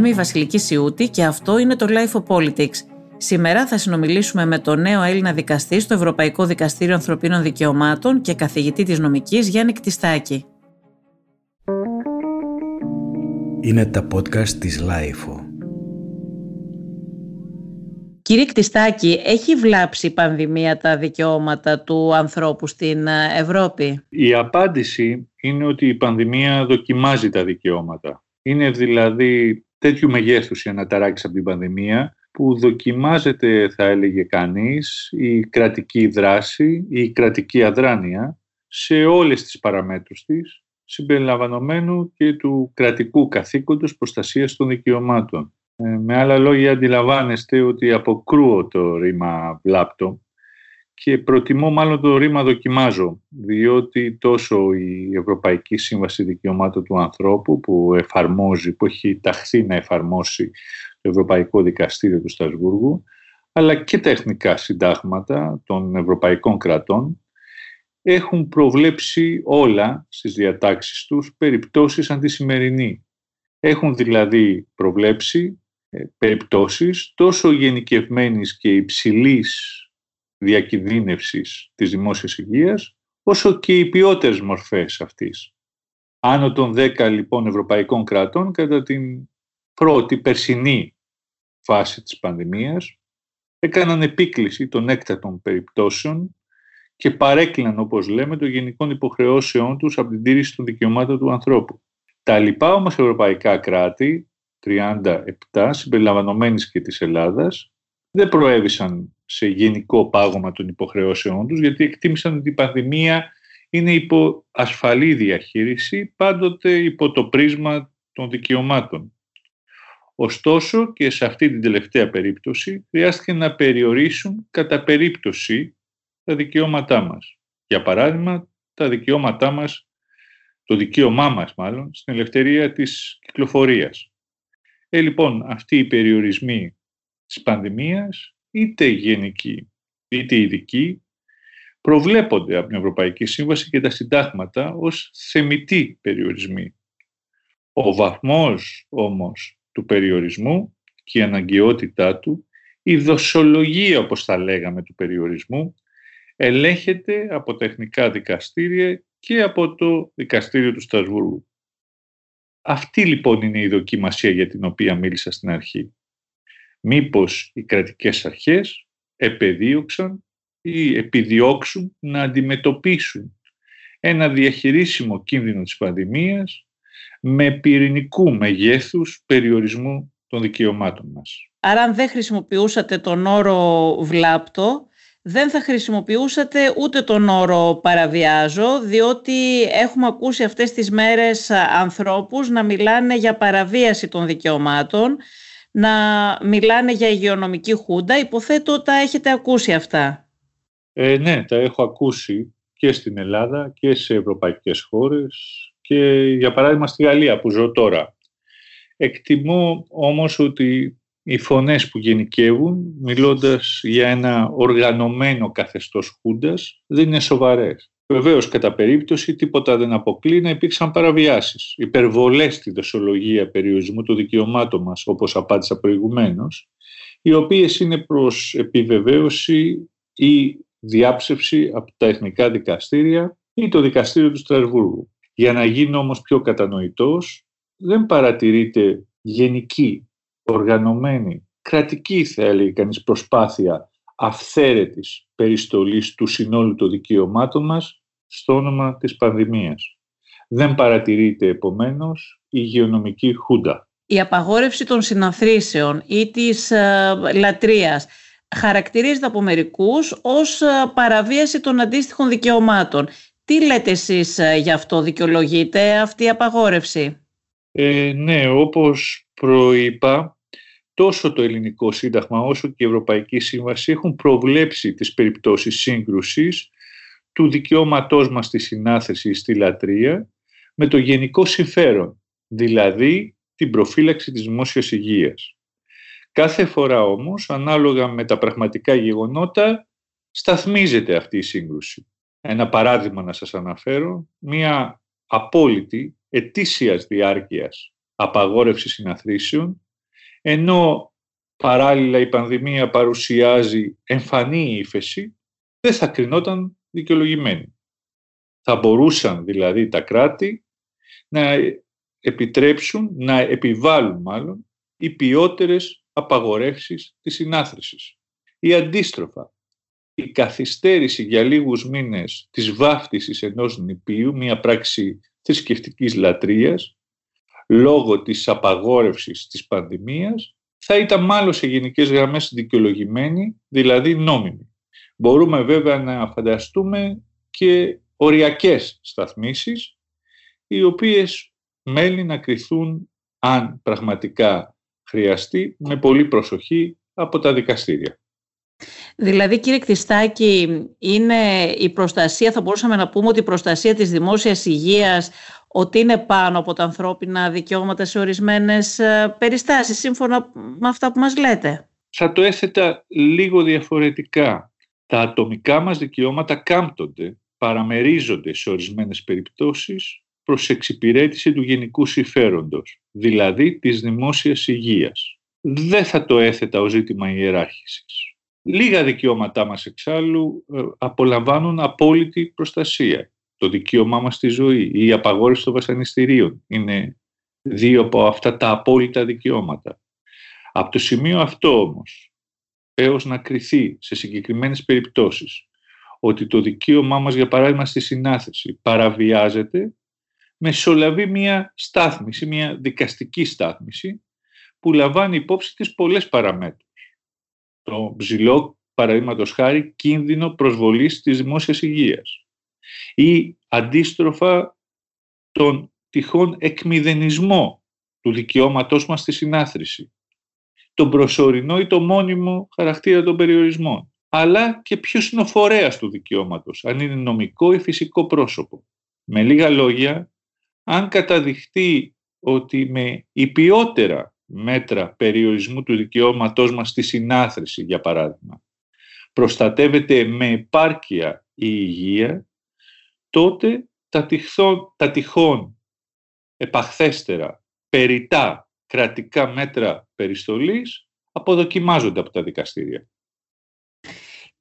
Είμαι η Βασιλική Σιούτη και αυτό είναι το Life of Politics. Σήμερα θα συνομιλήσουμε με τον νέο Έλληνα δικαστή στο Ευρωπαϊκό Δικαστήριο Ανθρωπίνων Δικαιωμάτων και καθηγητή της νομικής Γιάννη Κτιστάκη. Είναι τα podcast της Life. Κύριε Κτιστάκη, έχει βλάψει η πανδημία τα δικαιώματα του ανθρώπου στην Ευρώπη; Η απάντηση είναι ότι η πανδημία δοκιμάζει τα δικαιώματα. Είναι δηλαδή τέτοιου μεγέθους η αναταράξει από την πανδημία που δοκιμάζεται, θα έλεγε κανείς, η κρατική δράση, η κρατική αδράνεια σε όλες τις παραμέτρους της, συμπεριλαμβανομένου και του κρατικού καθήκοντος προστασίας των δικαιωμάτων. Ε, με άλλα λόγια, αντιλαμβάνεστε ότι αποκρούω το ρήμα βλάπτο και προτιμώ μάλλον το ρήμα δοκιμάζω, διότι τόσο η Ευρωπαϊκή Σύμβαση Δικαιωμάτων του Ανθρώπου που εφαρμόζει, που έχει ταχθεί να εφαρμόσει το Ευρωπαϊκό Δικαστήριο του Στασβούργου, αλλά και τα εθνικά συντάγματα των ευρωπαϊκών κρατών, έχουν προβλέψει όλα στις διατάξεις τους περιπτώσεις αντισημερινή. Έχουν δηλαδή προβλέψει ε, περιπτώσεις τόσο γενικευμένης και υψηλής διακινδύνευσης της δημόσιας υγείας, όσο και οι ποιότερες μορφές αυτής. Άνω των 10 λοιπόν ευρωπαϊκών κρατών κατά την πρώτη περσινή φάση της πανδημίας έκαναν επίκληση των έκτατων περιπτώσεων και παρέκλειναν, όπως λέμε, των γενικών υποχρεώσεών τους από την τήρηση των δικαιωμάτων του ανθρώπου. Τα λοιπά όμως ευρωπαϊκά κράτη, 37 συμπεριλαμβανομένης και της Ελλάδας, δεν προέβησαν σε γενικό πάγωμα των υποχρεώσεών τους, γιατί εκτίμησαν ότι η πανδημία είναι υπό ασφαλή διαχείριση, πάντοτε υπό το πρίσμα των δικαιωμάτων. Ωστόσο και σε αυτή την τελευταία περίπτωση χρειάστηκε να περιορίσουν κατά περίπτωση τα δικαιώματά μας. Για παράδειγμα, τα δικαιώματά μας, το δικαίωμά μας μάλλον, στην ελευθερία της κυκλοφορίας. Ε, λοιπόν, αυτοί οι περιορισμοί της πανδημίας, είτε γενικοί είτε ειδικοί, προβλέπονται από την Ευρωπαϊκή Σύμβαση και τα συντάγματα ως θεμητοί περιορισμοί. Ο βαθμός όμως του περιορισμού και η αναγκαιότητά του, η δοσολογία όπως θα λέγαμε του περιορισμού, ελέγχεται από τα εθνικά δικαστήρια και από το δικαστήριο του Στασβούργου. Αυτή λοιπόν είναι η δοκιμασία για την οποία μίλησα στην αρχή μήπως οι κρατικές αρχές επεδίωξαν ή επιδιώξουν να αντιμετωπίσουν ένα διαχειρίσιμο κίνδυνο της πανδημίας με πυρηνικού μεγέθους περιορισμού των δικαιωμάτων μας. Άρα αν δεν χρησιμοποιούσατε τον όρο βλάπτο, δεν θα χρησιμοποιούσατε ούτε τον όρο παραβιάζω, διότι έχουμε ακούσει αυτές τις μέρες ανθρώπους να μιλάνε για παραβίαση των δικαιωμάτων να μιλάνε για υγειονομική χούντα. Υποθέτω τα έχετε ακούσει αυτά. Ε, ναι, τα έχω ακούσει και στην Ελλάδα και σε ευρωπαϊκές χώρες και για παράδειγμα στη Γαλλία που ζω τώρα. Εκτιμώ όμως ότι οι φωνές που γενικεύουν, μιλώντας για ένα οργανωμένο καθεστώς χούντας, δεν είναι σοβαρές. Βεβαίως, κατά περίπτωση, τίποτα δεν αποκλεί να υπήρξαν παραβιάσεις. Υπερβολές στη δοσολογία περιορισμού των δικαιωμάτων μας, όπως απάντησα προηγουμένως, οι οποίες είναι προς επιβεβαίωση ή διάψευση από τα εθνικά δικαστήρια ή το δικαστήριο του Στρασβούργου. Για να γίνω όμως πιο κατανοητός, δεν παρατηρείται γενική, οργανωμένη, κρατική θα έλεγε κανείς προσπάθεια αυθαίρετης περιστολής του συνόλου των δικαιωμάτων μας στο όνομα της πανδημίας. Δεν παρατηρείται επομένως η υγειονομική χούντα. Η απαγόρευση των συναθρήσεων ή της ε, λατρείας χαρακτηρίζεται από μερικούς ως ε, παραβίαση των αντίστοιχων δικαιωμάτων. Τι λέτε εσείς ε, γι' αυτό, δικαιολογείτε αυτή η απαγόρευση; Ε, ναι, όπως προείπα, τόσο το ελληνικό σύνταγμα όσο και η Ευρωπαϊκή Σύμβαση έχουν προβλέψει τις περιπτώσεις σύγκρουσης του δικαιώματός μας στη συνάθεση ή στη λατρεία με το γενικό συμφέρον, δηλαδή την προφύλαξη της δημόσιας υγείας. Κάθε φορά όμως, ανάλογα με τα πραγματικά γεγονότα, σταθμίζεται αυτή η σύγκρουση. Ένα παράδειγμα να σας αναφέρω, μία απόλυτη ετήσιας διάρκειας απαγόρευσης συναθρήσεων ενώ παράλληλα η πανδημία παρουσιάζει εμφανή ύφεση, δεν θα κρινόταν δικαιολογημένη. Θα μπορούσαν δηλαδή τα κράτη να επιτρέψουν, να επιβάλλουν μάλλον, οι ποιότερες απαγορεύσεις της συνάθρησης. Ή αντίστροφα, η καθυστέρηση για λίγους μήνες της βάφτισης ενός νηπίου, μια πράξη θρησκευτικής λατρείας, λόγω της απαγόρευσης της πανδημίας, θα ήταν μάλλον σε γενικές γραμμές δικαιολογημένη, δηλαδή νόμιμη. Μπορούμε βέβαια να φανταστούμε και οριακές σταθμίσεις, οι οποίες μένει να κριθούν, αν πραγματικά χρειαστεί, με πολύ προσοχή από τα δικαστήρια. Δηλαδή κύριε Κτιστάκη, είναι η προστασία, θα μπορούσαμε να πούμε ότι η προστασία της δημόσιας υγείας ότι είναι πάνω από τα ανθρώπινα δικαιώματα σε ορισμένες ε, περιστάσεις, σύμφωνα με αυτά που μας λέτε; Θα το έθετα λίγο διαφορετικά. Τα ατομικά μας δικαιώματα κάμπτονται, παραμερίζονται σε ορισμένες περιπτώσεις προς εξυπηρέτηση του γενικού συμφέροντος, δηλαδή της δημόσιας υγείας. Δεν θα το έθετα ως ζήτημα ιεράρχησης. Λίγα δικαιώματά μας εξάλλου ε, απολαμβάνουν απόλυτη προστασία. Το δικαίωμά μας στη ζωή ή η απαγόρευση των βασανιστήριων είναι δύο από αυτά τα απόλυτα δικαιώματα. Από το σημείο αυτό όμως, έως να κριθεί σε συγκεκριμένες περιπτώσεις ότι το δικαίωμά μας, για παράδειγμα, στη συνάθεση παραβιάζεται, μεσολαβεί μια στάθμιση, μια δικαστική στάθμιση, που λαμβάνει υπόψη της πολλές παραμέτρους. Το ψηλό, παραδείγματος χάρη, κίνδυνο προσβολής της δημόσιας υγείας ή αντίστροφα τον τυχόν εκμηδενισμό του δικαιώματός μας στη συνάθρηση, τον προσωρινό ή το μόνιμο χαρακτήρα των περιορισμών, αλλά και ποιος είναι ο φορέας του δικαιώματος, αν είναι νομικό ή φυσικό πρόσωπο. Με λίγα λόγια, αν καταδειχτεί ότι με υπιότερα μέτρα περιορισμού του δικαιώματός μας στη συνάθρηση, για παράδειγμα, προστατεύεται με επάρκεια η υγεία, τότε τα, τυχόν, τα τυχόν επαχθέστερα, περιτά κρατικά μέτρα περιστολής αποδοκιμάζονται από τα δικαστήρια.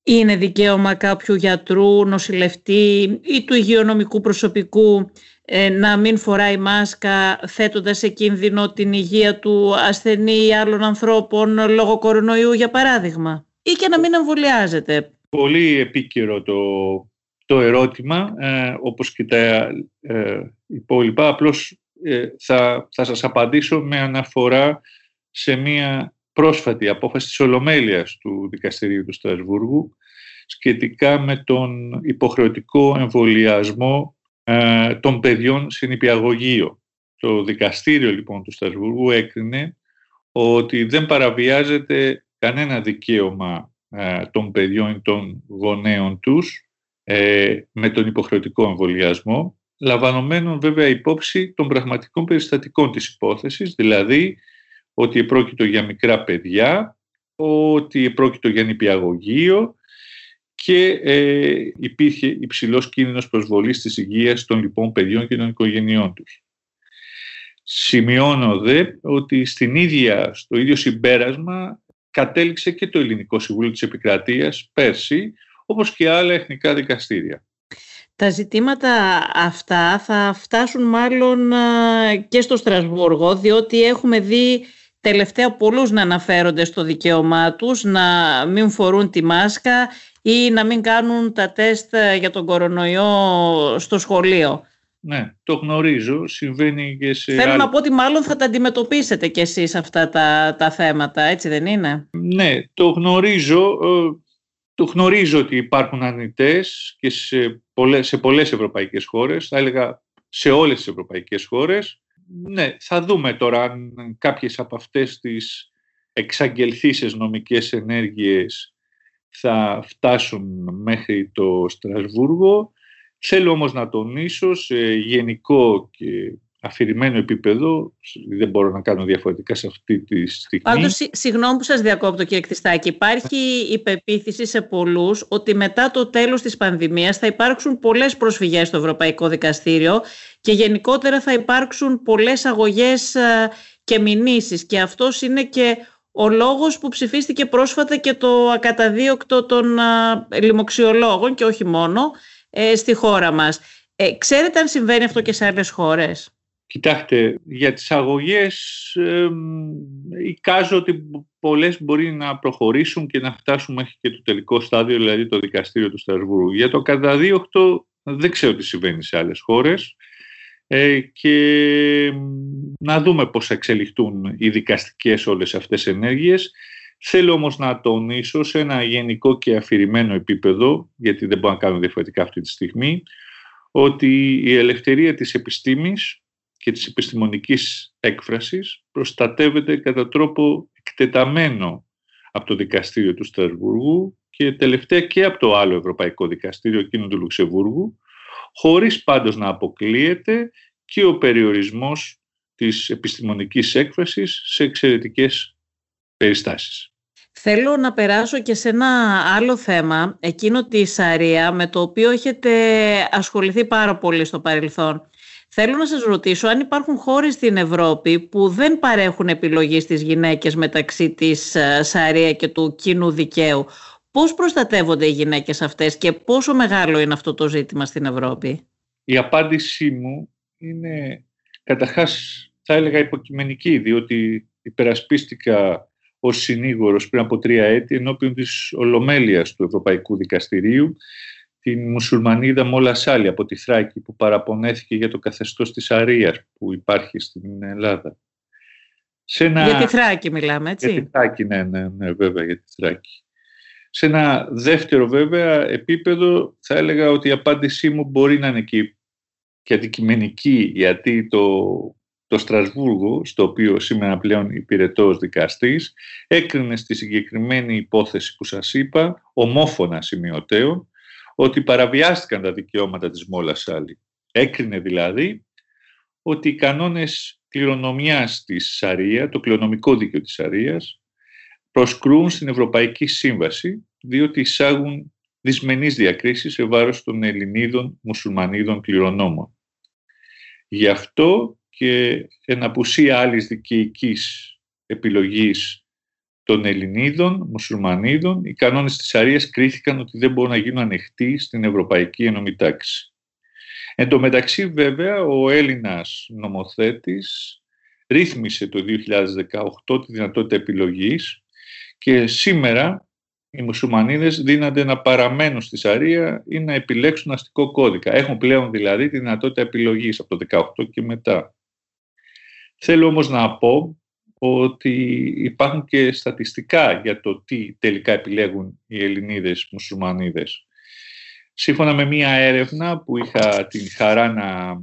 Είναι δικαίωμα κάποιου γιατρού, νοσηλευτή ή του υγειονομικού προσωπικού ε, να μην φοράει μάσκα θέτοντας σε κίνδυνο την υγεία του ασθενή ή άλλων ανθρώπων λόγω κορονοϊού για παράδειγμα ή και να μην εμβολιάζεται. Πολύ επίκαιρο το, το ερώτημα ε, όπως και τα ε, υπόλοιπα. Απλώς ε, θα, θα σας απαντήσω με αναφορά σε μία πρόσφατη απόφαση της Ολομέλειας του Δικαστηρίου του Στρασβούργου σχετικά με τον υποχρεωτικό εμβολιασμό ε, των παιδιών σε νηπιαγωγείο. Το δικαστήριο λοιπόν του Στασβούργου έκρινε ότι δεν παραβιάζεται κανένα δικαίωμα ε, των παιδιών ή των γονέων τους ε, με τον υποχρεωτικό εμβολιασμό, λαμβανομένων βέβαια υπόψη των πραγματικών περιστατικών της υπόθεσης, δηλαδή ότι επρόκειτο για μικρά παιδιά, ότι επρόκειτο για νηπιαγωγείο και ε, υπήρχε υψηλός κίνδυνος προσβολής της υγείας των λοιπόν παιδιών και των οικογενειών τους. Σημειώνω δε ότι στην ίδια, στο ίδιο συμπέρασμα κατέληξε και το Ελληνικό Συμβούλιο της Επικρατείας πέρσι, όπως και άλλα εθνικά δικαστήρια. Τα ζητήματα αυτά θα φτάσουν μάλλον και στο Στρασβούργο, διότι έχουμε δει τελευταία πολλούς να αναφέρονται στο δικαίωμά τους, να μην φορούν τη μάσκα ή να μην κάνουν τα τεστ ε, για τον κορονοϊό στο σχολείο. Ναι, το γνωρίζω. Συμβαίνει και σε. Θέλω να πω ότι μάλλον θα τα αντιμετωπίσετε κι εσείς αυτά τα, τα θέματα, έτσι δεν είναι; Ναι, το γνωρίζω. Ε, το γνωρίζω ότι υπάρχουν αρνητές και σε πολλές, σε πολλές ευρωπαϊκές χώρες, θα έλεγα σε όλες τις ευρωπαϊκές χώρες. Ναι, θα δούμε τώρα αν κάποιες από αυτές τις εξαγγελθήσεις νομικές ενέργειες θα φτάσουν μέχρι το Στρασβούργο. Θέλω όμως να τονίσω σε γενικό και αφηρημένο επίπεδο, δεν μπορώ να κάνω διαφορετικά σε αυτή τη στιγμή. Πάντως, συγγνώμη που σας διακόπτω κύριε Κτιστάκη, υπάρχει η πεποίθηση σε πολλούς ότι μετά το τέλος της πανδημίας θα υπάρξουν πολλές προσφυγές στο Ευρωπαϊκό Δικαστήριο και γενικότερα θα υπάρξουν πολλές αγωγές ε, και μηνύσεις και αυτός είναι και ο λόγος που ψηφίστηκε πρόσφατα και το ακαταδίωκτο των ε, λοιμοξιολόγων και όχι μόνο ε, στη χώρα μας. Ε, ξέρετε αν συμβαίνει αυτό και σε άλλες χώρες; Κοιτάξτε, για τις αγωγές ε, εικάζω ότι πολλές μπορεί να προχωρήσουν και να φτάσουν μέχρι και το τελικό στάδιο, δηλαδή το δικαστήριο του Στρασβούργου. Για το καταδίωκτο δεν ξέρω τι συμβαίνει σε άλλες χώρες ε, και να δούμε πώς θα εξελιχθούν οι δικαστικές όλες αυτές οι ενέργειες. Θέλω όμως να τονίσω σε ένα γενικό και αφηρημένο επίπεδο, γιατί δεν μπορώ να κάνω διαφορετικά αυτή τη στιγμή, ότι η ελευθερία της επιστήμης και της επιστημονικής έκφρασης προστατεύεται κατά τρόπο εκτεταμένο από το δικαστήριο του Στρασβούργου και τελευταία και από το άλλο Ευρωπαϊκό Δικαστήριο, εκείνο του Λουξεμβούργου, χωρίς πάντως να αποκλείεται και ο περιορισμός της επιστημονικής έκφρασης σε εξαιρετικές περιστάσεις. Θέλω να περάσω και σε ένα άλλο θέμα, εκείνο της Σαρία, με το οποίο έχετε ασχοληθεί πάρα πολύ στο παρελθόν. Θέλω να σας ρωτήσω αν υπάρχουν χώρες στην Ευρώπη που δεν παρέχουν επιλογή στις γυναίκες μεταξύ της ε, Σαρία και του κοινού δικαίου. Πώς προστατεύονται οι γυναίκες αυτές και πόσο μεγάλο είναι αυτό το ζήτημα στην Ευρώπη; Η απάντησή μου είναι καταρχάς θα έλεγα υποκειμενική, διότι υπερασπίστηκα ως συνήγορος πριν από τρία έτη ενώπιον της Ολομέλειας του Ευρωπαϊκού Δικαστηρίου την μουσουλμανίδα Μόλα Σάλη από τη Θράκη που παραπονέθηκε για το καθεστώς της Αρίας που υπάρχει στην Ελλάδα. Σε ένα... Για τη Θράκη μιλάμε, έτσι; Για τη Θράκη, ναι, ναι, ναι, βέβαια, για τη Θράκη. Σε ένα δεύτερο βέβαια επίπεδο θα έλεγα ότι η απάντησή μου μπορεί να είναι και, και αντικειμενική γιατί το το Στρασβούργο, στο οποίο σήμερα πλέον υπηρετώ δικαστής, έκρινε στη συγκεκριμένη υπόθεση που σας είπα, ομόφωνα σημειωτέων, ότι παραβιάστηκαν τα δικαιώματα της Μόλας Άλλη. Έκρινε δηλαδή ότι οι κανόνες κληρονομιάς της Σαρία, το κληρονομικό δίκαιο της Σαρίας, προσκρούν στην Ευρωπαϊκή Σύμβαση, διότι εισάγουν δυσμενείς διακρίσεις σε βάρος των Ελληνίδων μουσουλμανίδων κληρονόμων. Γι' αυτό και εν απουσία άλλης δικαιικής επιλογής των Ελληνίδων, Μουσουλμανίδων, οι κανόνες της Αρίας κρίθηκαν ότι δεν μπορούν να γίνουν ανοιχτοί στην Ευρωπαϊκή Ενωμή Τάξη. Εν τω μεταξύ βέβαια ο Έλληνας νομοθέτης ρύθμισε το 2018 τη δυνατότητα επιλογής και σήμερα οι μουσουλμανίδες δίνονται να παραμένουν στη Σαρία ή να επιλέξουν αστικό κώδικα. Έχουν πλέον δηλαδή τη δυνατότητα επιλογής από το 2018 και μετά. Θέλω όμως να πω ότι υπάρχουν και στατιστικά για το τι τελικά επιλέγουν οι Ελληνίδες μουσουλμανίδες. Σύμφωνα με μία έρευνα που είχα την χαρά να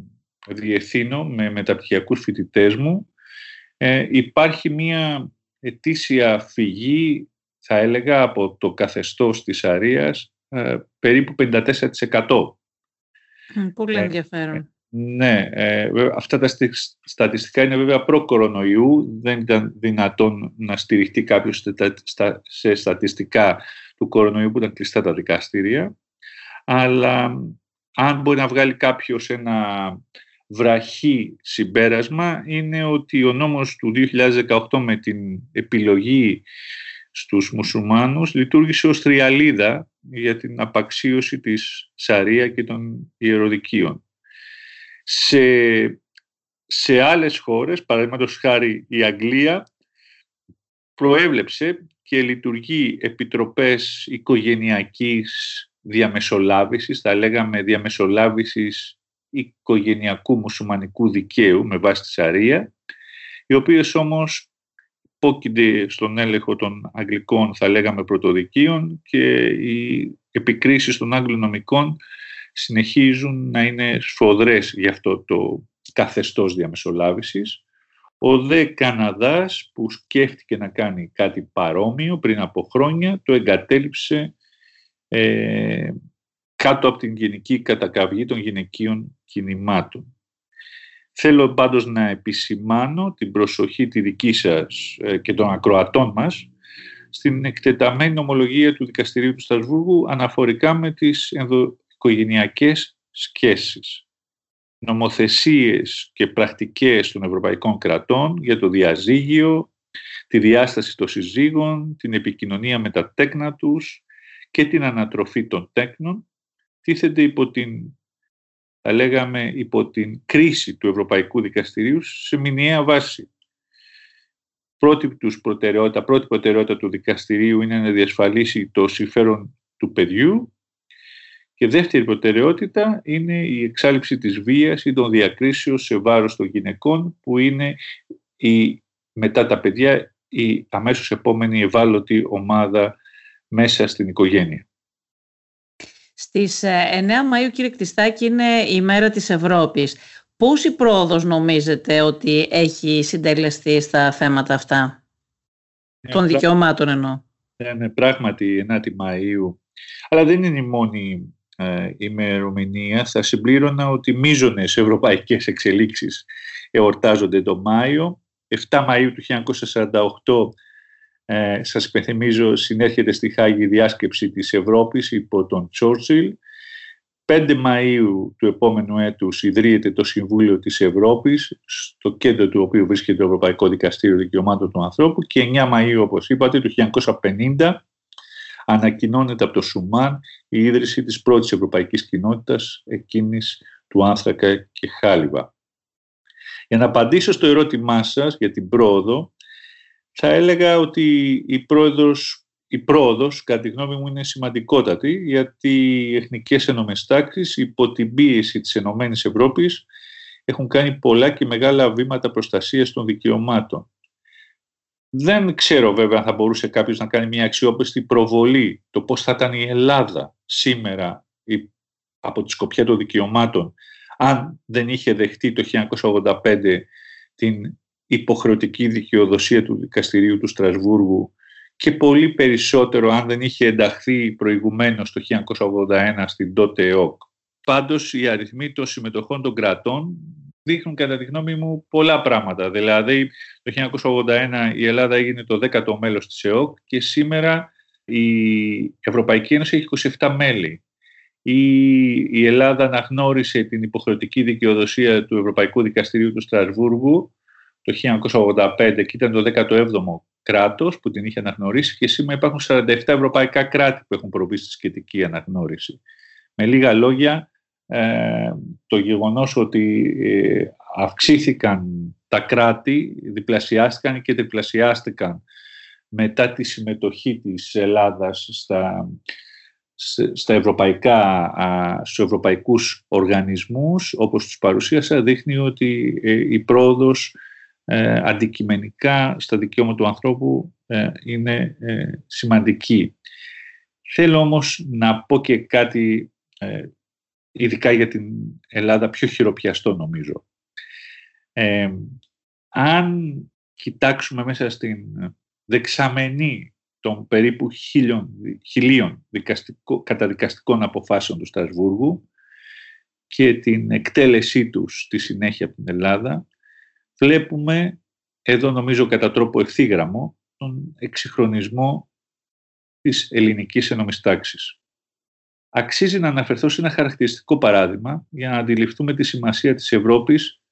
διευθύνω με μεταπτυχιακούς φοιτητές μου, ε, υπάρχει μία ετήσια φυγή, θα έλεγα, από το καθεστώς της Αρίας, ε, περίπου 54%. Πολύ ενδιαφέρον. Ναι, ε, αυτά τα στατιστικά είναι βέβαια προ-κορονοϊού. Δεν ήταν δυνατόν να στηριχτεί κάποιος σε στατιστικά του κορονοϊού που ήταν κλειστά τα δικαστήρια. Αλλά αν μπορεί να βγάλει κάποιος ένα βραχή συμπέρασμα είναι ότι ο νόμος του 2018 με την επιλογή στους μουσουλμάνους λειτουργήσε ως τριαλίδα για την απαξίωση της Σαρία και των ιεροδικίων. Σε, σε άλλες χώρες, παραδείγματος χάρη η Αγγλία, προέβλεψε και λειτουργεί επιτροπές οικογενειακής διαμεσολάβησης, θα λέγαμε διαμεσολάβησης οικογενειακού μουσουλμανικού δικαίου με βάση τη Σαρία, οι οποίες όμως πόκεινται στον έλεγχο των Αγγλικών, θα λέγαμε, πρωτοδικείων και οι επικρίσεις των Άγγλων νομικών συνεχίζουν να είναι σφοδρές για αυτό το καθεστώς διαμεσολάβησης. Ο δε Καναδάς που σκέφτηκε να κάνει κάτι παρόμοιο πριν από χρόνια το εγκατέλειψε ε, κάτω από την γενική κατακαυγή των γυναικείων κινημάτων. Θέλω πάντως να επισημάνω την προσοχή τη δική σας ε, και των ακροατών μας στην εκτεταμένη ομολογία του Δικαστηρίου του Στασβούργου αναφορικά με τις ενδοοικογενειακές σχέσεις. Νομοθεσίες και πρακτικές των ευρωπαϊκών κρατών για το διαζύγιο, τη διάσταση των συζύγων, την επικοινωνία με τα τέκνα τους και την ανατροφή των τέκνων τίθενται υπό την θα λέγαμε υπό την κρίση του Ευρωπαϊκού Δικαστηρίου σε μηνιαία βάση. Πρώτη, τους προτεραιότητα, πρώτη προτεραιότητα του δικαστηρίου είναι να διασφαλίσει το συμφέρον του παιδιού και δεύτερη προτεραιότητα είναι η εξάλληψη της βίας ή των διακρίσεων σε βάρος των γυναικών που είναι η, μετά τα παιδιά η αμέσως επόμενη ευάλωτη ομάδα μέσα στην οικογένεια. Στις 9 ε, Μαΐου, κύριε Κτιστάκη, είναι η μέρα της Ευρώπης. Πόση πρόοδος νομίζετε ότι έχει συντελεστεί στα θέματα αυτά, ε, των δικαιωμάτων εννοώ. Είναι πράγματι 9η Μαΐου, αλλά δεν είναι η μόνη ε, ημερομηνία. Θα συμπλήρωνα ότι μίζωνες ευρωπαϊκές εξελίξεις εορτάζονται το Μάιο. 7 Μαΐου του 1948 ε, σας υπενθυμίζω, συνέρχεται στη Χάγη η διάσκεψη της Ευρώπης υπό τον Τσόρτσιλ. 5 Μαΐου του επόμενου έτους ιδρύεται το Συμβούλιο της Ευρώπης, στο κέντρο του οποίου βρίσκεται το Ευρωπαϊκό Δικαστήριο Δικαιωμάτων του Ανθρώπου και 9 Μαΐου, όπως είπατε, του 1950 ανακοινώνεται από το Σουμάν η ίδρυση της πρώτης ευρωπαϊκής κοινότητας, εκείνης του Άνθρακα και Χάλιβα. Για να απαντήσω στο ερώτημά σας για την πρόοδο, θα έλεγα ότι η, πρόοδος, η πρόοδος, κατά τη γνώμη μου, είναι σημαντικότατη, γιατί οι εθνικές ενωμές τάξεις, υπό την πίεση της Ενωμένης Ευρώπης, έχουν κάνει πολλά και μεγάλα βήματα προστασίας των δικαιωμάτων. Δεν ξέρω βέβαια αν θα μπορούσε κάποιος να κάνει μια αξιόπιστη προβολή το πώς θα ήταν η Ελλάδα σήμερα από τη σκοπιά των δικαιωμάτων αν δεν είχε δεχτεί το 1985 την υποχρεωτική δικαιοδοσία του δικαστηρίου του Στρασβούργου και πολύ περισσότερο αν δεν είχε ενταχθεί προηγουμένως το 1981 στην τότε ΕΟΚ. Πάντως οι αριθμοί των συμμετοχών των κρατών δείχνουν κατά τη γνώμη μου πολλά πράγματα. Δηλαδή το 1981 η Ελλάδα έγινε το 10ο μέλος της ΕΟΚ και σήμερα η Ευρωπαϊκή Ένωση έχει 27 μέλη. Η, η Ελλάδα αναγνώρισε την υποχρεωτική δικαιοδοσία του Ευρωπαϊκού Δικαστηρίου του Στρασβούργου το 1985 και ήταν το 17ο κράτος που την είχε αναγνωρίσει και σήμερα υπάρχουν 47 ευρωπαϊκά κράτη που έχουν προβεί στη σχετική αναγνώριση. Με λίγα λόγια, ε, το γεγονός ότι ε, αυξήθηκαν τα κράτη, διπλασιάστηκαν και τριπλασιάστηκαν μετά τη συμμετοχή της Ελλάδας στα, στα ευρωπαϊκά, στους ευρωπαϊκούς οργανισμούς, όπως τους παρουσίασα, δείχνει ότι ε, η πρόοδος ε, αντικειμενικά στα δικαιώματα του ανθρώπου ε, είναι ε, σημαντική. Θέλω όμως να πω και κάτι ε, ειδικά για την Ελλάδα πιο χειροπιαστό νομίζω. αν κοιτάξουμε μέσα στην δεξαμενή των περίπου χίλιων, χιλίων δικαστικό, καταδικαστικών αποφάσεων του Στασβούργου και την εκτέλεσή τους στη συνέχεια από την Ελλάδα, βλέπουμε εδώ νομίζω κατά τρόπο ευθύγραμμο τον εξυγχρονισμό της ελληνικής ενόμης τάξης. Αξίζει να αναφερθώ σε ένα χαρακτηριστικό παράδειγμα για να αντιληφθούμε τη σημασία της Ευρώπης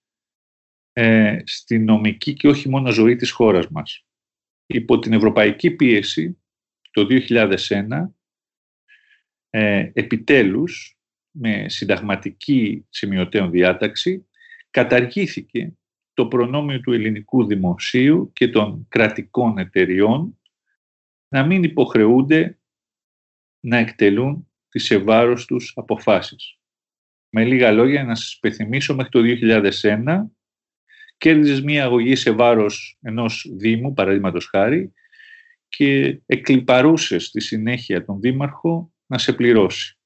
ε, στη νομική και όχι μόνο ζωή της χώρας μας. Υπό την ευρωπαϊκή πίεση το 2001 ε, επιτέλους με συνταγματική σημειωτέων διάταξη καταργήθηκε το προνόμιο του ελληνικού δημοσίου και των κρατικών εταιριών να μην υποχρεούνται να εκτελούν τις ευάρος τους αποφάσεις. Με λίγα λόγια, να σας υπενθυμίσω, μέχρι το 2001 κέρδιζες μία αγωγή σε βάρος ενός Δήμου, παραδείγματος χάρη, και εκλυπαρούσες στη συνέχεια τον Δήμαρχο να σε πληρώσει.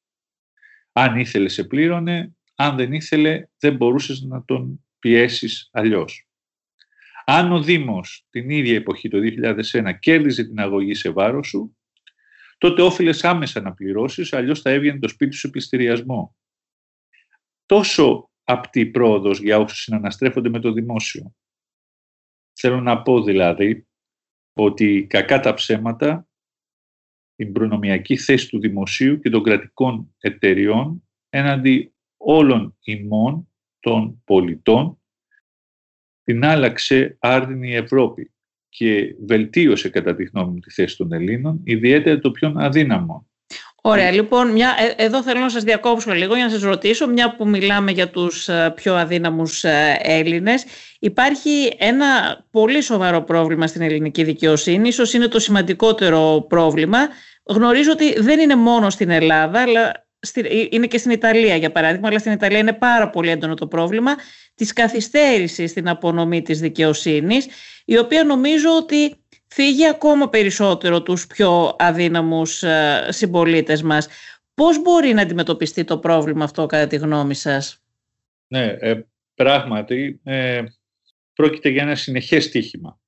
Αν ήθελε σε πλήρωνε, αν δεν ήθελε δεν μπορούσες να τον πιέσεις αλλιώς. Αν ο Δήμος την ίδια εποχή, το 2001, κέρδιζε την αγωγή σε βάρος σου, τότε όφιλες άμεσα να πληρώσεις, αλλιώς θα έβγαινε το σπίτι σου πληστηριασμό. Τόσο απτή πρόοδος για όσους συναναστρέφονται με το δημόσιο. Θέλω να πω δηλαδή ότι κακά τα ψέματα την προνομιακή θέση του δημοσίου και των κρατικών εταιριών έναντι όλων ημών των πολιτών την άλλαξε άρδινη Ευρώπη και βελτίωσε κατά τη γνώμη μου τη θέση των Ελλήνων, ιδιαίτερα το πιο αδύναμο. Ωραία, λοιπόν, μια, ε, εδώ θέλω να σας διακόψω λίγο για να σας ρωτήσω, μια που μιλάμε για τους ε, πιο αδύναμους ε, Έλληνες, υπάρχει ένα πολύ σοβαρό πρόβλημα στην ελληνική δικαιοσύνη, ίσως είναι το σημαντικότερο πρόβλημα. Γνωρίζω ότι δεν είναι μόνο στην Ελλάδα, αλλά είναι και στην Ιταλία για παράδειγμα, αλλά στην Ιταλία είναι πάρα πολύ έντονο το πρόβλημα της καθυστέρησης στην απονομή της δικαιοσύνης, η οποία νομίζω ότι φύγει ακόμα περισσότερο τους πιο αδύναμους ε, συμπολίτες μας. Πώς μπορεί να αντιμετωπιστεί το πρόβλημα αυτό κατά τη γνώμη σας; Ναι, ε, πράγματι ε, πρόκειται για ένα συνεχές στίχημα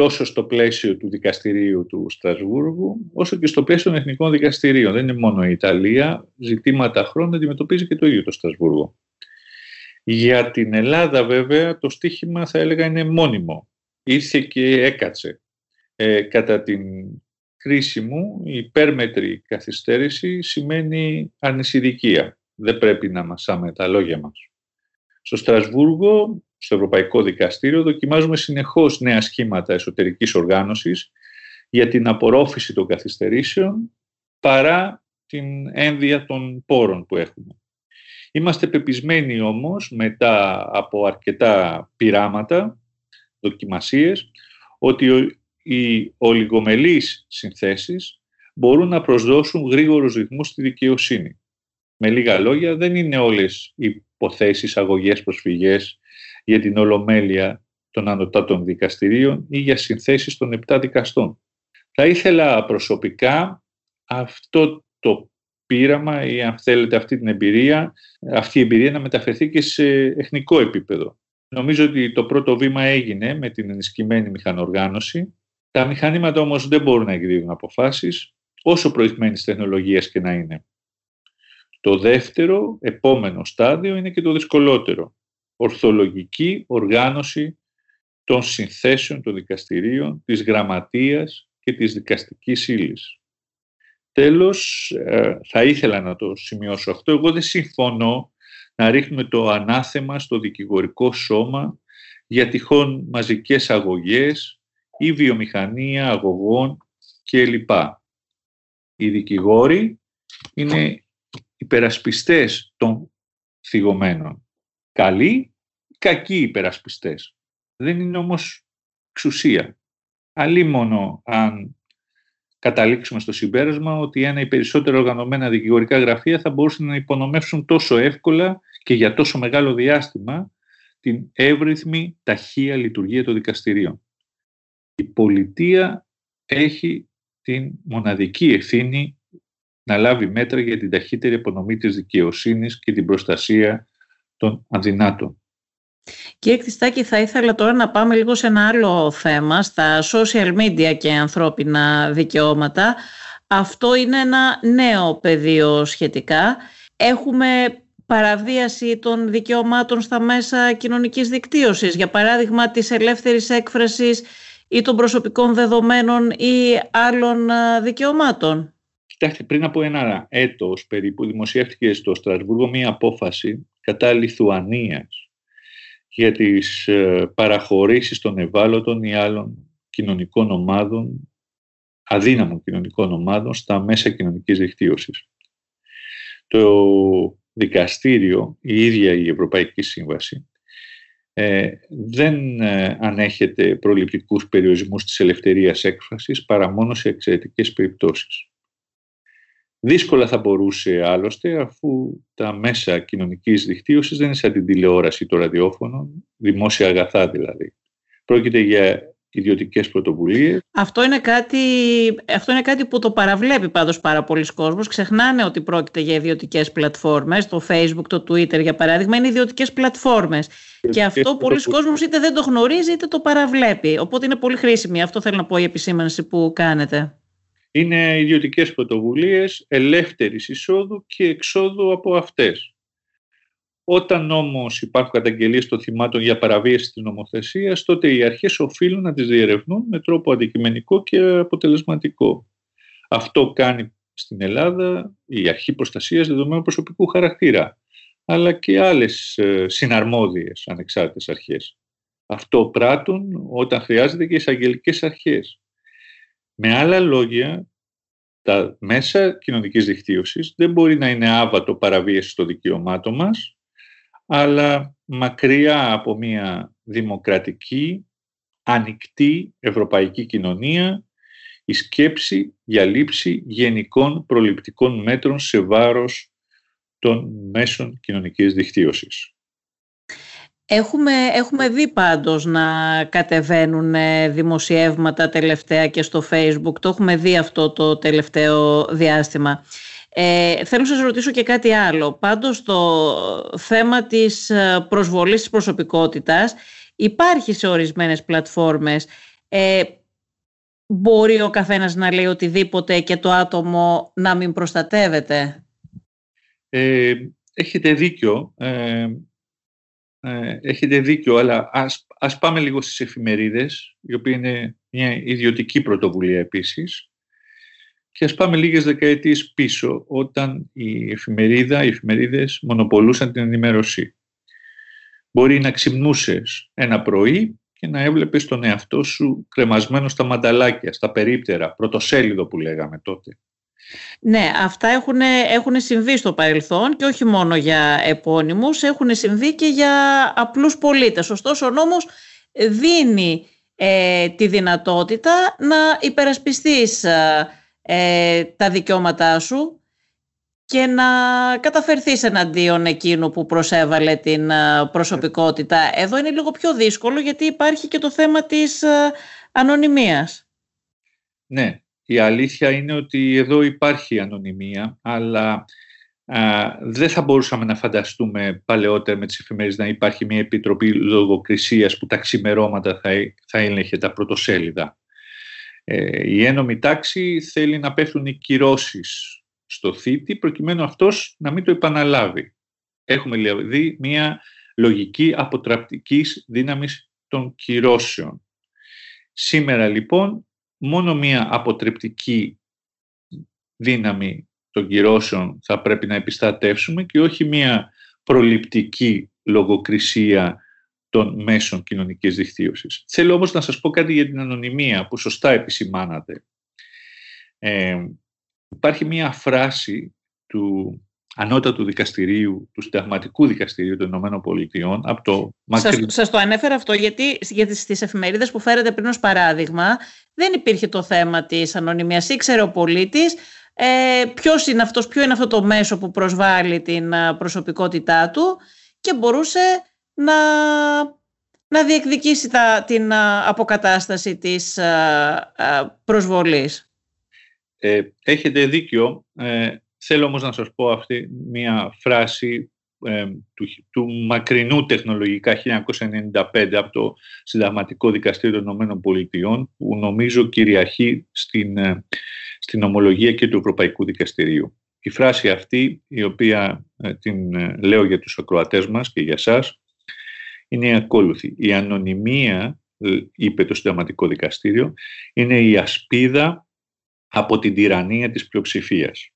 τόσο στο πλαίσιο του δικαστηρίου του Στρασβούργου, όσο και στο πλαίσιο των εθνικών δικαστηρίων. Δεν είναι μόνο η Ιταλία, ζητήματα χρόνου αντιμετωπίζει και το ίδιο το Στρασβούργο. Για την Ελλάδα βέβαια το στίχημα θα έλεγα είναι μόνιμο. Ήρθε και έκατσε. Ε, κατά την κρίση μου η υπέρμετρη καθυστέρηση σημαίνει ανησυχία. Δεν πρέπει να μασάμε τα λόγια μας. Στο Στρασβούργο στο Ευρωπαϊκό Δικαστήριο δοκιμάζουμε συνεχώς νέα σχήματα εσωτερικής οργάνωσης για την απορρόφηση των καθυστερήσεων παρά την ένδυα των πόρων που έχουμε. Είμαστε πεπισμένοι όμως μετά από αρκετά πειράματα, δοκιμασίες, ότι οι ολιγομελείς συνθέσεις μπορούν να προσδώσουν γρήγορους ρυθμούς στη δικαιοσύνη. Με λίγα λόγια, δεν είναι όλες οι υποθέσεις, αγωγές, προσφυγές για την ολομέλεια των ανωτάτων δικαστηρίων ή για συνθέσεις των επτά δικαστών. Θα ήθελα προσωπικά αυτό το πείραμα ή αν θέλετε αυτή την εμπειρία, αυτή η εμπειρία να μεταφερθεί και σε εθνικό επίπεδο. Νομίζω ότι το πρώτο βήμα έγινε με την ενισχυμένη μηχανοργάνωση. Τα μηχανήματα όμως δεν μπορούν να εκδίδουν αποφάσεις, όσο προηγμένης τεχνολογίας και να είναι. Το δεύτερο, επόμενο στάδιο είναι και το δυσκολότερο ορθολογική οργάνωση των συνθέσεων των δικαστηρίων, της γραμματείας και της δικαστικής ύλης. Τέλος, ε, θα ήθελα να το σημειώσω αυτό. Εγώ δεν συμφωνώ να ρίχνουμε το ανάθεμα στο δικηγορικό σώμα για τυχόν μαζικές αγωγές ή βιομηχανία αγωγών κλπ. Οι δικηγόροι είναι υπερασπιστές των θυγωμένων. Καλοί κακοί υπερασπιστές. Δεν είναι όμως εξουσία. μόνο αν καταλήξουμε στο συμπέρασμα ότι ένα ή περισσότερο οργανωμένα δικηγορικά γραφεία θα μπορούσαν να υπονομεύσουν τόσο εύκολα και για τόσο μεγάλο διάστημα την εύρυθμη ταχεία λειτουργία των δικαστηρίων. Η πολιτεία έχει την μοναδική ευθύνη να λάβει μέτρα για την ταχύτερη απονομή της δικαιοσύνης και την προστασία των αδυνάτων. Κύριε Κτιστάκη, θα ήθελα τώρα να πάμε λίγο σε ένα άλλο θέμα, στα social media και ανθρώπινα δικαιώματα. Αυτό είναι ένα νέο πεδίο σχετικά. Έχουμε παραβίαση των δικαιωμάτων στα μέσα κοινωνικής δικτύωσης, για παράδειγμα της ελεύθερης έκφρασης ή των προσωπικών δεδομένων ή άλλων δικαιωμάτων. Κοιτάξτε, πριν από ένα έτος περίπου δημοσιεύτηκε στο Στρασβούργο μία απόφαση κατά Λιθουανίας για τις ε, παραχωρήσεις των ευάλωτων ή άλλων κοινωνικών ομάδων, αδύναμων κοινωνικών ομάδων, στα μέσα κοινωνικής δικτύωσης. Το δικαστήριο, η ίδια η Ευρωπαϊκή Σύμβαση, ε, δεν ε, ανέχεται προληπτικούς περιορισμούς της ελευθερίας έκφρασης παρά μόνο σε εξαιρετικές περιπτώσεις. Δύσκολα θα μπορούσε άλλωστε, αφού τα μέσα κοινωνικής δικτύωσης δεν είναι σαν την τηλεόραση ή το ραδιόφωνο, δημόσια αγαθά δηλαδή. Πρόκειται για ιδιωτικές πρωτοβουλίες. Αυτό είναι, κάτι, αυτό είναι κάτι που το παραβλέπει πάντως πάρα πολλοί κόσμος. Ξεχνάνε ότι πρόκειται για ιδιωτικές πλατφόρμες. Το Facebook, το Twitter για παράδειγμα είναι ιδιωτικές πλατφόρμες. Και αυτό πολλοί κόσμος είτε δεν το γνωρίζει είτε το παραβλέπει. Οπότε είναι πολύ χρήσιμη. Αυτό θέλω να πω η επισήμανση που κάνετε είναι ιδιωτικές πρωτοβουλίες ελεύθερης εισόδου και εξόδου από αυτές. Όταν όμως υπάρχουν καταγγελίες των θυμάτων για παραβίαση της νομοθεσίας, τότε οι αρχές οφείλουν να τις διερευνούν με τρόπο αντικειμενικό και αποτελεσματικό. Αυτό κάνει στην Ελλάδα η Αρχή Προστασίας Δεδομένου Προσωπικού Χαρακτήρα, αλλά και άλλες ε, συναρμόδιες ανεξάρτητες αρχές. Αυτό πράττουν όταν χρειάζεται και οι εισαγγελικές αρχές. Με άλλα λόγια, τα μέσα κοινωνικής δικτύωσης δεν μπορεί να είναι άβατο παραβίαση των δικαιωμάτων μας, αλλά μακριά από μια δημοκρατική, ανοιχτή ευρωπαϊκή κοινωνία, η σκέψη για λήψη γενικών προληπτικών μέτρων σε βάρος των μέσων κοινωνικής δικτύωσης. Έχουμε, έχουμε δει πάντως να κατεβαίνουν ε, δημοσιεύματα τελευταία και στο facebook. Το έχουμε δει αυτό το τελευταίο διάστημα. Ε, θέλω να σας ρωτήσω και κάτι άλλο. Πάντως το θέμα της ε, προσβολής της προσωπικότητας υπάρχει σε ορισμένες πλατφόρμες. Ε, μπορεί ο καθένας να λέει οτιδήποτε και το άτομο να μην προστατεύεται; Ε, έχετε δίκιο. Ε, ε, έχετε δίκιο, αλλά ας, ας πάμε λίγο στις εφημερίδες, η οποία είναι μια ιδιωτική πρωτοβουλία επίσης, και ας πάμε λίγες δεκαετίες πίσω, όταν η εφημερίδα, οι εφημερίδες μονοπολούσαν την ενημέρωση. Μπορεί να ξυμνούσες ένα πρωί και να έβλεπες τον εαυτό σου κρεμασμένο στα μανταλάκια, στα περίπτερα, πρωτοσέλιδο που λέγαμε τότε. Ναι, αυτά έχουν, έχουν συμβεί στο παρελθόν και όχι μόνο για επώνυμους, έχουν συμβεί και για απλούς πολίτες. Ωστόσο, ο νόμος δίνει ε, τη δυνατότητα να υπερασπιστείς ε, τα δικαιώματά σου και να καταφερθείς εναντίον εκείνου που προσέβαλε την ε, προσωπικότητα. Εδώ είναι λίγο πιο δύσκολο γιατί υπάρχει και το θέμα της ανωνυμίας. Ναι, η αλήθεια είναι ότι εδώ υπάρχει ανωνυμία, αλλά δεν θα μπορούσαμε να φανταστούμε παλαιότερα με τις εφημερίδες να υπάρχει μια επιτροπή λογοκρισίας που τα ξημερώματα θα, θα έλεγχε τα πρωτοσέλιδα. Ε, η ένομη τάξη θέλει να πέφτουν οι κυρώσεις στο θήτη προκειμένου αυτός να μην το επαναλάβει. Έχουμε δηλαδή μια λογική αποτραπτικής δύναμης των κυρώσεων. Σήμερα λοιπόν μόνο μία αποτρεπτική δύναμη των κυρώσεων θα πρέπει να επιστατεύσουμε και όχι μία προληπτική λογοκρισία των μέσων κοινωνικής δικτύωσης. Θέλω όμως να σας πω κάτι για την ανωνυμία που σωστά επισημάνατε. Ε, υπάρχει μία φράση του ανώτατου δικαστηρίου, του συνταγματικού δικαστηρίου των Ηνωμένων Πολιτειών από το Σας, σας το ανέφερα αυτό γιατί, γιατί στις εφημερίδες που φέρετε πριν ως παράδειγμα δεν υπήρχε το θέμα της ανωνυμίας. Ήξερε ο πολίτης ε, ποιος είναι αυτός, ποιο είναι αυτό το μέσο που προσβάλλει την προσωπικότητά του και μπορούσε να, να διεκδικήσει τα, την αποκατάσταση της προσβολής. Ε, έχετε δίκιο. Ε, Θέλω όμως να σας πω αυτή μια φράση ε, του, του μακρινού τεχνολογικά 1995 από το Συνταγματικό Δικαστήριο των Ηνωμένων Πολιτειών που νομίζω κυριαρχεί στην, ε, στην ομολογία και του Ευρωπαϊκού Δικαστηρίου. Η φράση αυτή, η οποία ε, την λέω για τους ακροατές μας και για σας, είναι η ακόλουθη. Η ανωνυμία, είπε το Συνταγματικό Δικαστήριο, είναι η ασπίδα από την τυραννία της πλειοψηφίας.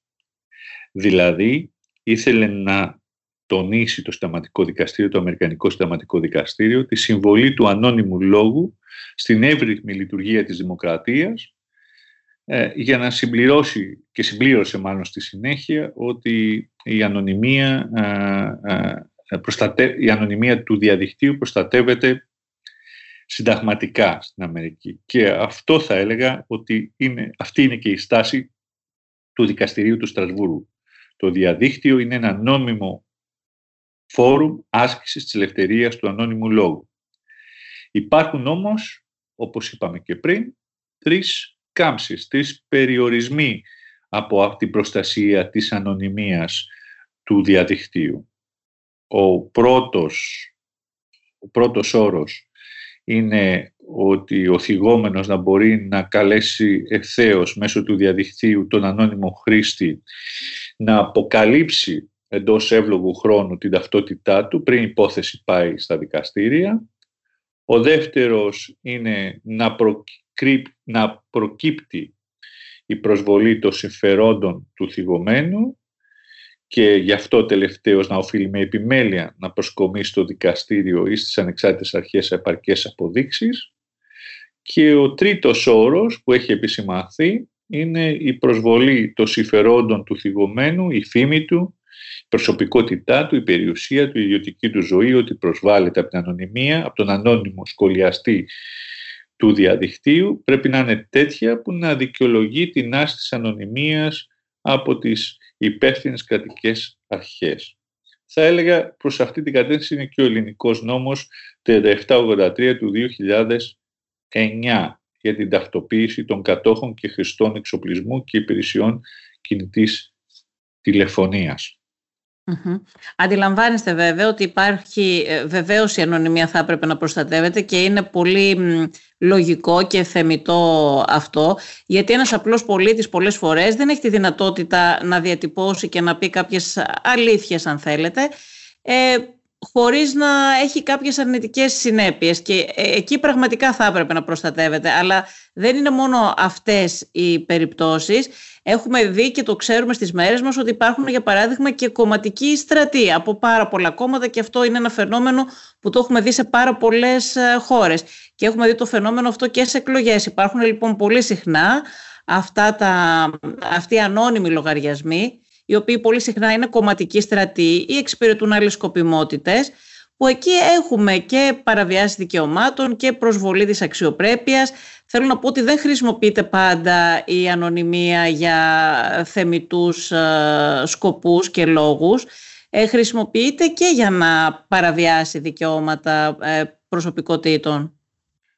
Δηλαδή, ήθελε να τονίσει το Συνταγματικό Δικαστήριο, το Αμερικανικό Συνταγματικό Δικαστήριο, τη συμβολή του ανώνυμου λόγου στην εύρυθμη λειτουργία της δημοκρατίας ε, για να συμπληρώσει και συμπλήρωσε μάλλον στη συνέχεια ότι η ανωνυμία, ε, ε, η ανωνυμία του διαδικτύου προστατεύεται συνταγματικά στην Αμερική. Και αυτό θα έλεγα ότι είναι, αυτή είναι και η στάση του Δικαστηρίου του Στρασβούργου. Το διαδίκτυο είναι ένα νόμιμο φόρουμ άσκησης της ελευθερίας του ανώνυμου λόγου. Υπάρχουν όμως, όπως είπαμε και πριν, τρεις κάμψεις, τρεις περιορισμοί από την προστασία της ανωνυμίας του διαδικτύου. Ο πρώτος, ο πρώτος όρος είναι ότι ο θυγόμενος να μπορεί να καλέσει ευθέως μέσω του διαδικτύου τον ανώνυμο χρήστη να αποκαλύψει εντός εύλογου χρόνου την ταυτότητά του πριν η υπόθεση πάει στα δικαστήρια. Ο δεύτερος είναι να, να προκύπτει η προσβολή των συμφερόντων του θυγωμένου και γι' αυτό τελευταίος να οφείλει με επιμέλεια να προσκομίσει στο δικαστήριο ή στις ανεξάρτητες αρχές επαρκές αποδείξεις. Και ο τρίτος όρος που έχει επισημαθεί είναι η προσβολή των συμφερόντων του θυγωμένου, η φήμη του, η προσωπικότητά του, η περιουσία του, η ιδιωτική του ζωή, ότι προσβάλλεται από την ανωνυμία, από τον ανώνυμο σχολιαστή του διαδικτύου, πρέπει να είναι τέτοια που να δικαιολογεί την άρση της ανωνυμίας από τις υπεύθυνες κρατικές αρχές. Θα έλεγα προς αυτή την κατεύθυνση είναι και ο ελληνικός νόμος 3783 του 2009 για την ταυτοποίηση των κατόχων και χρηστών εξοπλισμού και υπηρεσιών κινητής τηλεφωνίας. Αντιλαμβάνεστε βέβαια ότι υπάρχει, ε, βεβαίως η ανωνυμία θα έπρεπε να προστατεύεται και είναι πολύ λογικό και θεμητό αυτό, γιατί ένας απλός πολίτης πολλές φορές δεν έχει τη δυνατότητα να διατυπώσει και να πει κάποιες αλήθειες αν θέλετε, ε, χωρίς να έχει κάποιες αρνητικές συνέπειες και ε, εκεί πραγματικά θα έπρεπε να προστατεύεται. Αλλά δεν είναι μόνο αυτές οι περιπτώσεις. Έχουμε δει και το ξέρουμε στις μέρες μας ότι υπάρχουν για παράδειγμα και κομματικοί στρατοί από πάρα πολλά κόμματα και αυτό είναι ένα φαινόμενο που το έχουμε δει σε πάρα πολλές ε, χώρες. Και έχουμε δει το φαινόμενο αυτό και σε εκλογές. Υπάρχουν λοιπόν πολύ συχνά αυτά τα, αυτοί οι ανώνυμοι λογαριασμοί οι οποίοι πολύ συχνά είναι κομματικοί στρατοί ή εξυπηρετούν άλλες σκοπιμότητες, που εκεί έχουμε και παραβιάσεις δικαιωμάτων και προσβολή της αξιοπρέπειας. Θέλω να πω ότι δεν χρησιμοποιείται πάντα η ανωνυμία για θεμητούς ε, σκοπούς και λόγους. Ε, χρησιμοποιείται και για να παραβιάσει δικαιώματα ε, προσωπικότητων.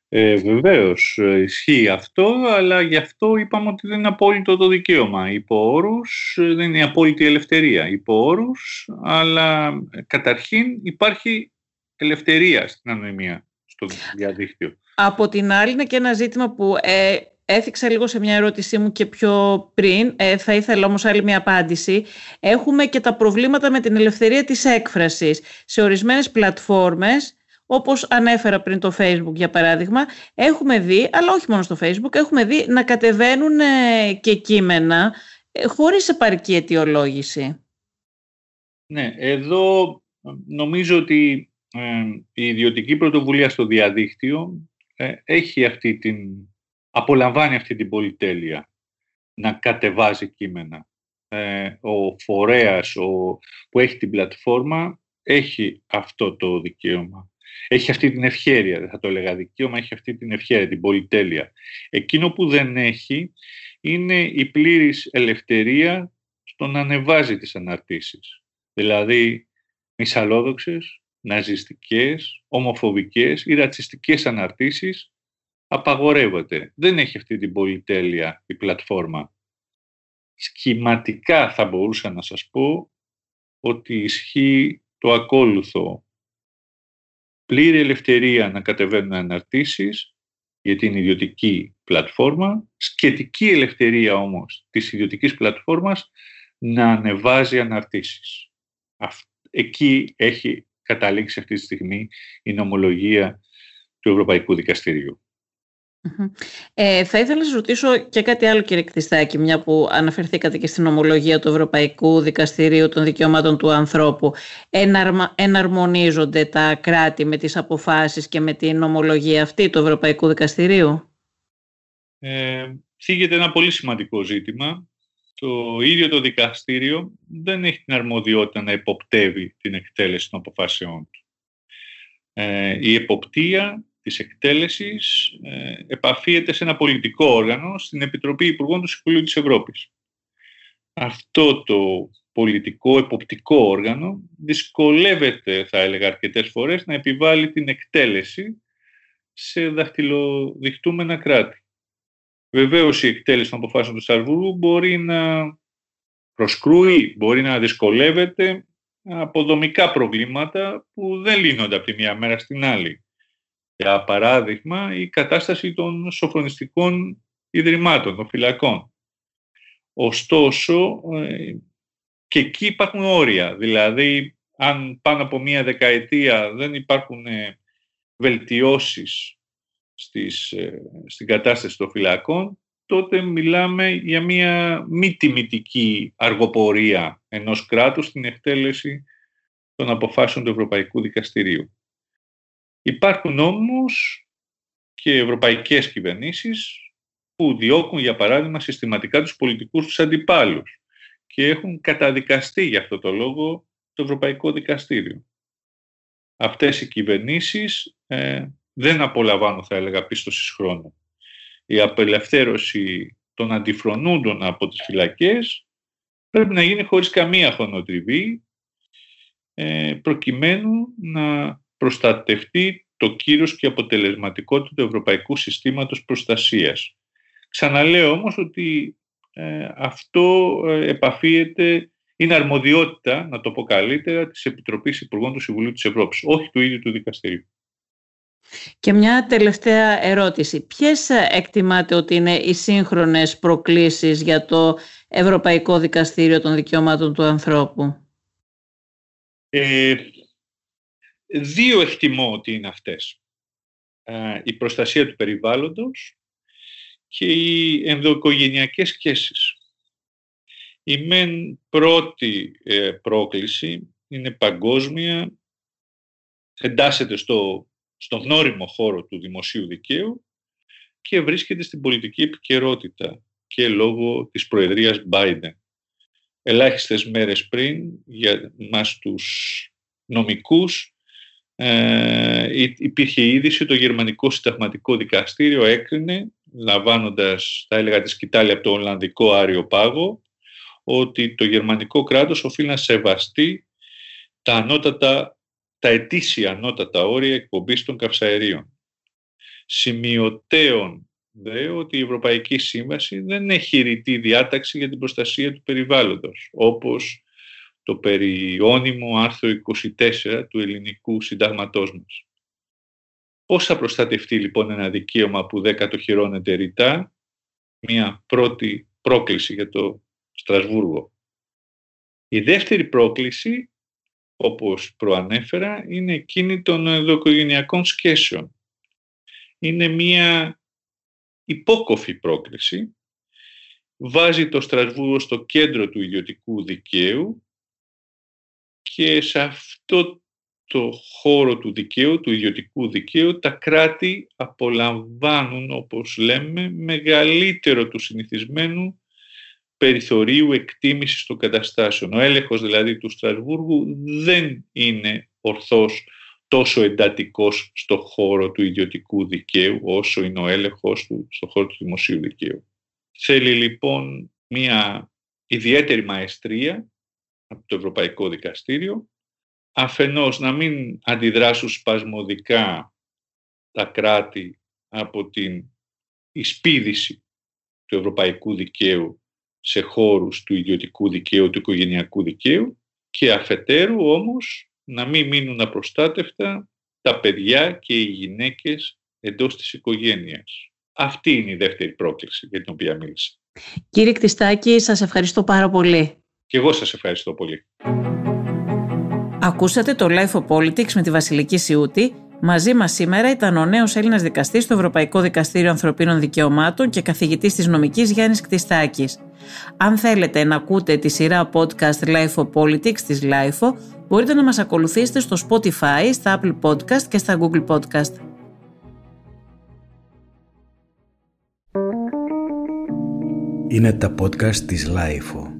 Ε, Βεβαίως ε, ισχύει αυτό, αλλά γι' αυτό είπαμε ότι δεν είναι απόλυτο το δικαίωμα. Υπό όρους ε, δεν είναι απόλυτη ελευθερία. Υπό όρους, αλλά ε, καταρχήν υπάρχει ελευθερία στην ανωνυμία στο διαδίκτυο. Από την άλλη είναι και ένα ζήτημα που ε, έθιξα λίγο σε μια ερώτησή μου και πιο πριν, ε, θα ήθελα όμως άλλη μια απάντηση. Έχουμε και τα προβλήματα με την ελευθερία της έκφρασης. Σε ορισμένες πλατφόρμες όπως ανέφερα πριν το Facebook για παράδειγμα, έχουμε δει, αλλά όχι μόνο στο Facebook, έχουμε δει να κατεβαίνουν ε, και κείμενα ε, χωρίς επαρκή αιτιολόγηση. Ναι, εδώ ε, νομίζω ότι η ιδιωτική πρωτοβουλία στο διαδίκτυο έχει αυτή την, απολαμβάνει αυτή την πολυτέλεια να κατεβάζει κείμενα. ο φορέας ο, που έχει την πλατφόρμα έχει αυτό το δικαίωμα έχει αυτή την ευχέρεια, δεν θα το έλεγα δικαίωμα, έχει αυτή την ευχέρεια, την πολυτέλεια. Εκείνο που δεν έχει είναι η πλήρης ελευθερία στο να ανεβάζει τις αναρτήσεις. Δηλαδή, μισαλόδοξες, ναζιστικές, ομοφοβικές ή ρατσιστικές αναρτήσεις απαγορεύονται. Δεν έχει αυτή την πολυτέλεια η πλατφόρμα. Σχηματικά θα μπορούσα να σας πω ότι ισχύει το ακόλουθο πλήρη ελευθερία να κατεβαίνουν αναρτήσεις για την ιδιωτική πλατφόρμα, σχετική ελευθερία όμως της ιδιωτικής πλατφόρμας να ανεβάζει αναρτήσεις. Εκεί έχει καταλήξει αυτή τη στιγμή η νομολογία του Ευρωπαϊκού Δικαστηρίου. Ε, θα ήθελα να σας ρωτήσω και κάτι άλλο κύριε Κτιστάκη, μια που αναφερθήκατε και στην ομολογία του Ευρωπαϊκού Δικαστηρίου των Δικαιωμάτων του Ανθρώπου. Εναρμα, εναρμονίζονται τα κράτη με τις αποφάσεις και με την ομολογία αυτή του Ευρωπαϊκού Δικαστηρίου; Ε, θίγεται ένα πολύ σημαντικό ζήτημα. Το ίδιο το δικαστήριο δεν έχει την αρμοδιότητα να υποπτεύει την εκτέλεση των αποφάσεών του. Ε, η εποπτεία της εκτέλεσης ε, επαφίεται σε ένα πολιτικό όργανο στην Επιτροπή Υπουργών του Συμβουλίου της Ευρώπης. Αυτό το πολιτικό εποπτικό όργανο δυσκολεύεται, θα έλεγα αρκετές φορές, να επιβάλλει την εκτέλεση σε δαχτυλοδειχτούμενα κράτη. Βεβαίως η εκτέλεση των αποφάσεων του Σταρβούργου μπορεί να προσκρούει, μπορεί να δυσκολεύεται από δομικά προβλήματα που δεν λύνονται από τη μία μέρα στην άλλη. Για παράδειγμα, η κατάσταση των σοφρονιστικών ιδρυμάτων, των φυλακών. Ωστόσο, ε, και εκεί υπάρχουν όρια. Δηλαδή, αν πάνω από μία δεκαετία δεν υπάρχουν ε, βελτιώσεις στις, ε, στην κατάσταση των φυλακών, τότε μιλάμε για μία μη τιμητική αργοπορία ενός κράτους στην εκτέλεση των αποφάσεων του Ευρωπαϊκού Δικαστηρίου. Υπάρχουν όμως και ευρωπαϊκές κυβερνήσεις που διώκουν, για παράδειγμα, συστηματικά τους πολιτικούς τους αντιπάλους και έχουν καταδικαστεί για αυτό το λόγο το Ευρωπαϊκό Δικαστήριο. Αυτές οι κυβερνήσεις ε, δεν απολαμβάνουν, θα έλεγα, πίστοσης χρόνου. Η απελευθέρωση των αντιφρονούντων από τις φυλακές πρέπει να γίνει χωρίς καμία χρονοτριβή ε, προκειμένου να προστατευτεί το κύρος και αποτελεσματικότητα του Ευρωπαϊκού Συστήματος Προστασίας. Ξαναλέω όμως ότι ε, αυτό ε, επαφίεται, είναι αρμοδιότητα, να το πω καλύτερα, της Επιτροπής Υπουργών του Συμβουλίου της Ευρώπης, όχι του ίδιου του δικαστηρίου. Και μια τελευταία ερώτηση. Ποιες εκτιμάτε ότι είναι οι σύγχρονες προκλήσεις για το Ευρωπαϊκό Δικαστήριο των Δικαιωμάτων του Ανθρώπου; Ε, δύο εκτιμώ ότι είναι αυτές. η προστασία του περιβάλλοντος και οι ενδοοικογενειακές σχέσεις. Η μεν πρώτη ε, πρόκληση είναι παγκόσμια, εντάσσεται στο, στον γνώριμο χώρο του δημοσίου δικαίου και βρίσκεται στην πολιτική επικαιρότητα και λόγω της προεδρίας Biden. Ελάχιστες μέρες πριν για μας τους νομικούς ε, υπήρχε είδηση το Γερμανικό Συνταγματικό Δικαστήριο έκρινε, λαμβάνοντας, θα έλεγα, τη σκητάλη από το Ολλανδικό Άριο Πάγο, ότι το γερμανικό κράτος οφείλει να σεβαστεί τα, ανώτατα, τα ετήσια ανώτατα όρια εκπομπής των καυσαερίων. Σημειωτέων δε ότι η Ευρωπαϊκή Σύμβαση δεν έχει ρητή διάταξη για την προστασία του περιβάλλοντος, όπως το περιώνυμο άρθρο 24 του ελληνικού συντάγματός μας. Πώς θα προστατευτεί λοιπόν ένα δικαίωμα που δεν κατοχυρώνεται ρητά, μια πρώτη πρόκληση για το Στρασβούργο. Η δεύτερη πρόκληση, όπως προανέφερα, είναι εκείνη των ενδοοικογενειακών σχέσεων. Είναι μια υπόκοφη πρόκληση, βάζει το Στρασβούργο στο κέντρο του ιδιωτικού δικαίου και σε αυτό το χώρο του δικαίου, του ιδιωτικού δικαίου, τα κράτη απολαμβάνουν, όπως λέμε, μεγαλύτερο του συνηθισμένου περιθωρίου εκτίμησης των καταστάσεων. Ο έλεγχος δηλαδή του Στρασβούργου δεν είναι ορθός τόσο εντατικός στο χώρο του ιδιωτικού δικαίου όσο είναι ο έλεγχος του στο χώρο του δημοσίου δικαίου. Θέλει λοιπόν μια ιδιαίτερη μαεστρία από το Ευρωπαϊκό Δικαστήριο, αφενός να μην αντιδράσουν σπασμωδικά τα κράτη από την εισπίδηση του ευρωπαϊκού δικαίου σε χώρους του ιδιωτικού δικαίου, του οικογενειακού δικαίου και αφετέρου όμως να μην μείνουν απροστάτευτα τα παιδιά και οι γυναίκες εντός της οικογένειας. Αυτή είναι η δεύτερη πρόκληση για την οποία μίλησα. Κύριε Κτιστάκη, σας ευχαριστώ πάρα πολύ. Και εγώ σας ευχαριστώ πολύ. Ακούσατε το Life of Politics με τη Βασιλική Σιούτη. Μαζί μας σήμερα ήταν ο νέος Έλληνας δικαστής στο Ευρωπαϊκό Δικαστήριο Ανθρωπίνων Δικαιωμάτων και καθηγητής της νομικής Γιάννης Κτιστάκης. Αν θέλετε να ακούτε τη σειρά podcast Life of Politics της Life, μπορείτε να μας ακολουθήσετε στο Spotify, στα Apple Podcast και στα Google Podcast. Είναι τα podcast της Life.